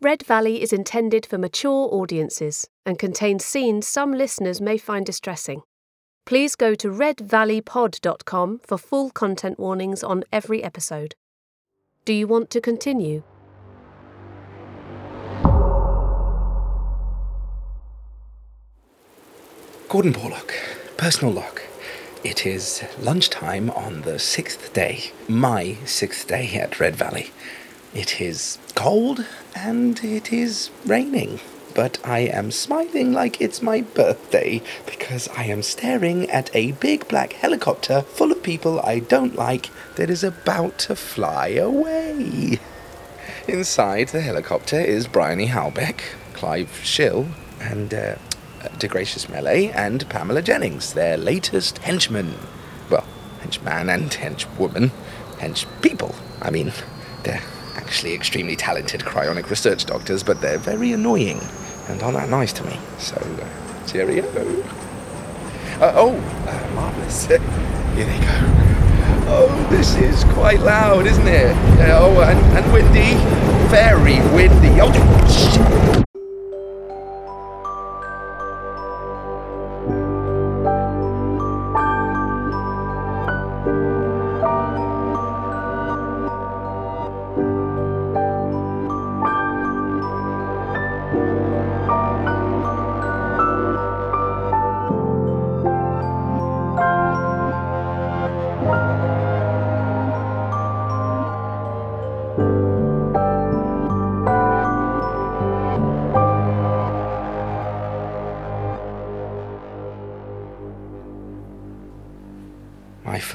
Red Valley is intended for mature audiences and contains scenes some listeners may find distressing. Please go to redvalleypod.com for full content warnings on every episode. Do you want to continue? Gordon Porlock, personal log. It is lunchtime on the sixth day, my sixth day at Red Valley. It is cold and it is raining, but I am smiling like it's my birthday because I am staring at a big black helicopter full of people I don't like that is about to fly away. Inside the helicopter is Bryony Halbeck, Clive Schill, and uh, DeGracious Melee and Pamela Jennings, their latest henchmen. Well, henchman and henchwoman. Hench people. I mean, they're actually extremely talented cryonic research doctors, but they're very annoying and aren't that nice to me. So, uh, cheerio. Uh, oh, uh, marvellous. Here they go. Oh, this is quite loud, isn't it? Uh, oh, and, and windy. Very windy. Oh, shit.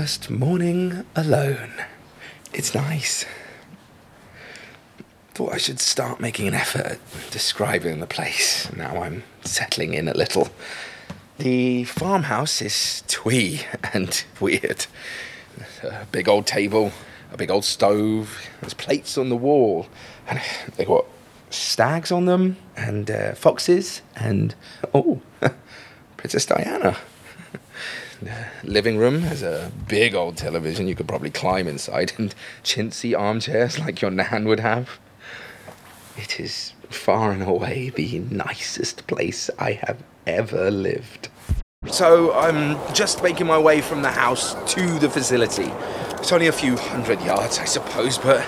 First morning alone. It's nice. Thought I should start making an effort at describing the place. Now I'm settling in a little. The farmhouse is twee and weird. A big old table, a big old stove, there's plates on the wall, and they got stags on them, and uh, foxes, and oh, Princess Diana. Living room has a big old television you could probably climb inside, and chintzy armchairs like your nan would have. It is far and away the nicest place I have ever lived. So I'm just making my way from the house to the facility. It's only a few hundred yards, I suppose, but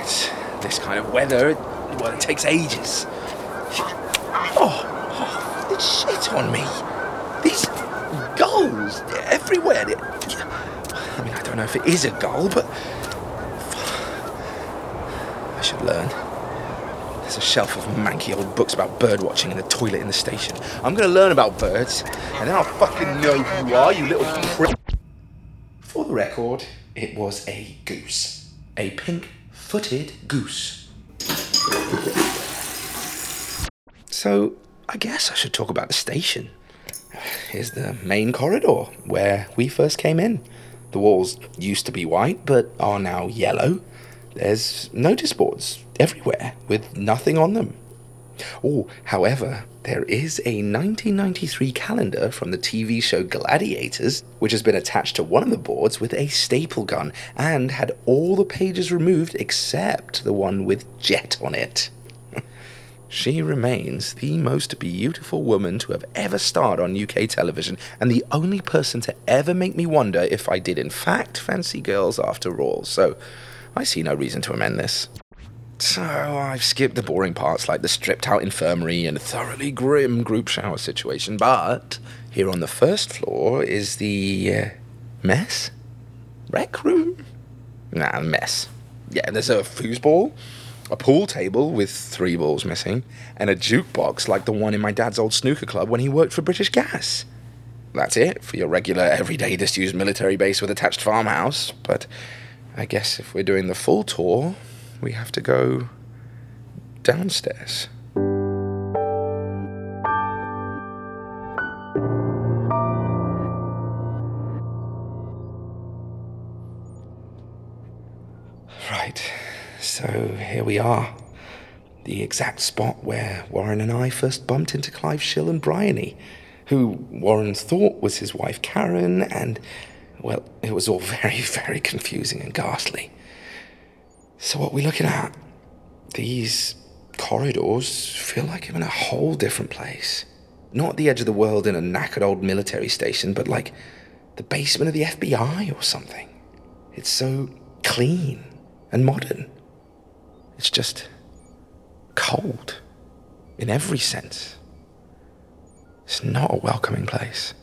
it's this kind of weather, it, well, it takes ages. Oh, oh, it's shit on me. Everywhere. I mean, I don't know if it is a gull, but I should learn. There's a shelf of manky old books about bird watching in the toilet in the station. I'm gonna learn about birds, and then I'll fucking know who you are, you little prick. For the record, it was a goose. A pink footed goose. So, I guess I should talk about the station. Here's the main corridor where we first came in. The walls used to be white, but are now yellow. There's notice boards everywhere with nothing on them. Oh, however, there is a 1993 calendar from the TV show Gladiators, which has been attached to one of the boards with a staple gun and had all the pages removed except the one with Jet on it. She remains the most beautiful woman to have ever starred on UK television, and the only person to ever make me wonder if I did in fact fancy girls after all, so I see no reason to amend this. So I've skipped the boring parts like the stripped out infirmary and a thoroughly grim group shower situation, but here on the first floor is the uh, mess? Rec room? Nah, mess. Yeah, there's a foosball, a pool table with three balls missing, and a jukebox like the one in my dad's old snooker club when he worked for British Gas. That's it for your regular, everyday disused military base with attached farmhouse, but I guess if we're doing the full tour, we have to go downstairs. Right, so here we are. The exact spot where Warren and I first bumped into Clive Schill and Bryony, who Warren thought was his wife Karen, and, well, it was all very, very confusing and ghastly. So, what we looking at? These corridors feel like I'm in a whole different place. Not the edge of the world in a knackered old military station, but like the basement of the FBI or something. It's so clean and modern. It's just cold in every sense. It's not a welcoming place.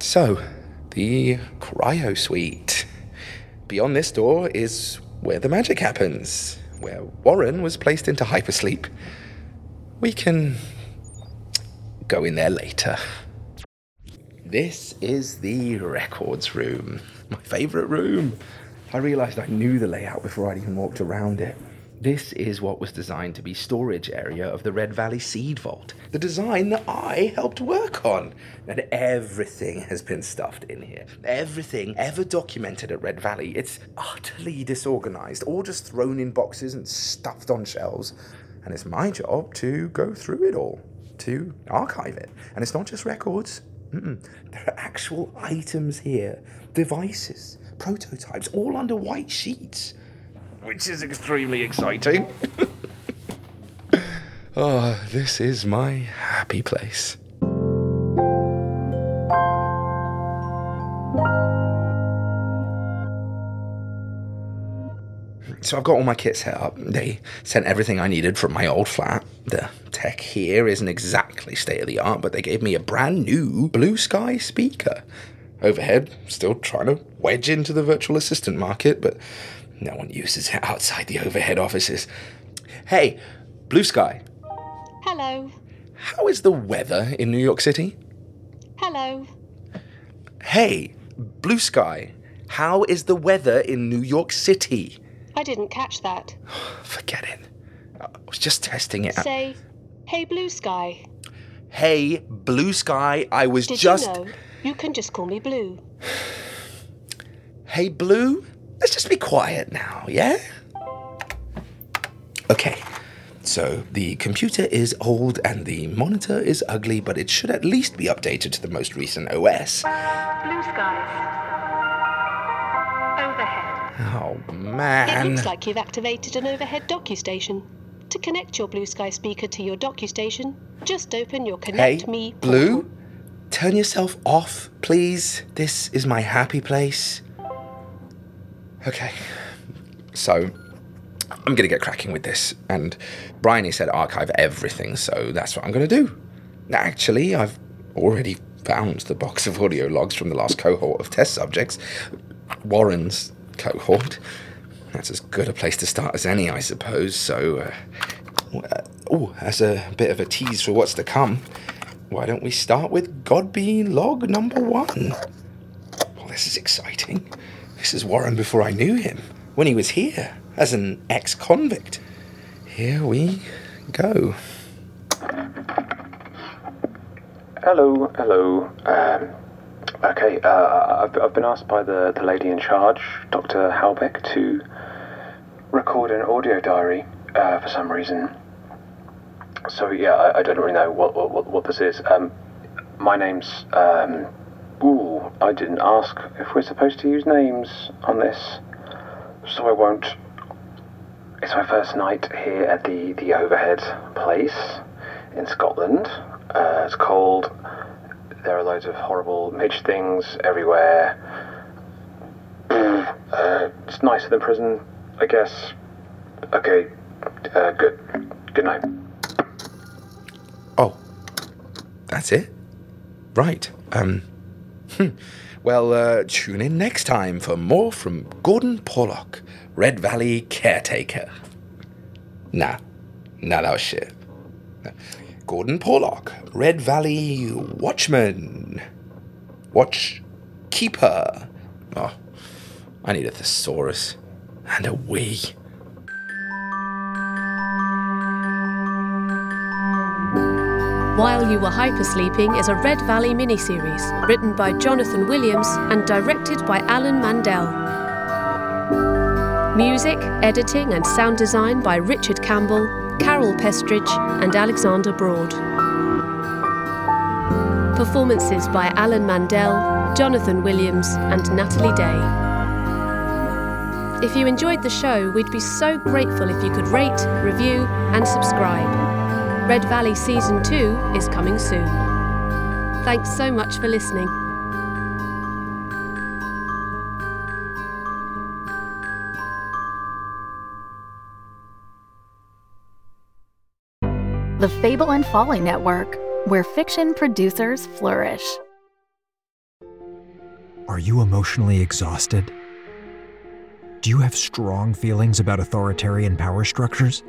So, the cryo suite. Beyond this door is where the magic happens, where Warren was placed into hypersleep. We can go in there later. This is the records room, my favourite room. I realised I knew the layout before I'd even walked around it. This is what was designed to be storage area of the Red Valley Seed Vault, the design that I helped work on. And everything has been stuffed in here. Everything ever documented at Red Valley. It's utterly disorganized, all just thrown in boxes and stuffed on shelves. And it's my job to go through it all, to archive it. And it's not just records. Mm-mm. There are actual items here, devices, prototypes, all under white sheets which is extremely exciting. oh, this is my happy place. So I've got all my kits set up. They sent everything I needed from my old flat. The tech here isn't exactly state of the art, but they gave me a brand new Blue Sky speaker. Overhead, still trying to wedge into the virtual assistant market, but no one uses it outside the overhead offices. Hey, Blue Sky. Hello. How is the weather in New York City? Hello. Hey, Blue Sky. How is the weather in New York City? I didn't catch that. Forget it. I was just testing it. Say, hey, Blue Sky. Hey, Blue Sky. I was Did just. you know you can just call me Blue? Hey, Blue. Let's just be quiet now, yeah? Okay. So the computer is old and the monitor is ugly, but it should at least be updated to the most recent OS. Blue skies. Overhead. Oh man. It looks like you've activated an overhead DocuStation. To connect your Blue Sky speaker to your DocuStation, just open your Connect Hey, Me Blue, turn yourself off, please. This is my happy place. Okay, so I'm gonna get cracking with this. And Bryony said archive everything, so that's what I'm gonna do. Actually, I've already found the box of audio logs from the last cohort of test subjects, Warren's cohort. That's as good a place to start as any, I suppose. So, uh, oh, as a bit of a tease for what's to come, why don't we start with Godby log number one? Well, this is exciting. This is Warren before I knew him, when he was here as an ex convict. Here we go. Hello, hello. Um, okay, uh, I've, I've been asked by the, the lady in charge, Dr. Halbeck, to record an audio diary uh, for some reason. So yeah, I, I don't really know what what, what, this is. Um, my name's um, ooh, I didn't ask if we're supposed to use names on this, so I won't. It's my first night here at the the overhead place in Scotland. Uh, it's cold. There are loads of horrible midge things everywhere. Uh, it's nicer than prison, I guess. Okay, uh, good. Good night. Oh, that's it? Right. Um, hmm. well, uh, tune in next time for more from Gordon Porlock, Red Valley caretaker. Nah, nah, that was shit. Gordon Porlock, Red Valley watchman. Watch keeper. Oh, I need a thesaurus and a wee. While You Were Hypersleeping is a Red Valley miniseries written by Jonathan Williams and directed by Alan Mandel. Music, editing, and sound design by Richard Campbell, Carol Pestridge, and Alexander Broad. Performances by Alan Mandel, Jonathan Williams, and Natalie Day. If you enjoyed the show, we'd be so grateful if you could rate, review, and subscribe. Red Valley Season 2 is coming soon. Thanks so much for listening. The Fable and Folly Network, where fiction producers flourish. Are you emotionally exhausted? Do you have strong feelings about authoritarian power structures?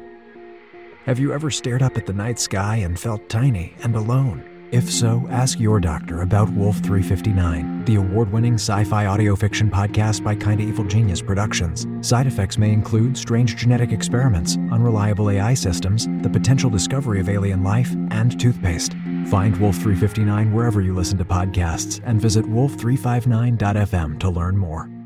Have you ever stared up at the night sky and felt tiny and alone? If so, ask your doctor about Wolf 359, the award winning sci fi audio fiction podcast by Kinda Evil Genius Productions. Side effects may include strange genetic experiments, unreliable AI systems, the potential discovery of alien life, and toothpaste. Find Wolf 359 wherever you listen to podcasts and visit wolf359.fm to learn more.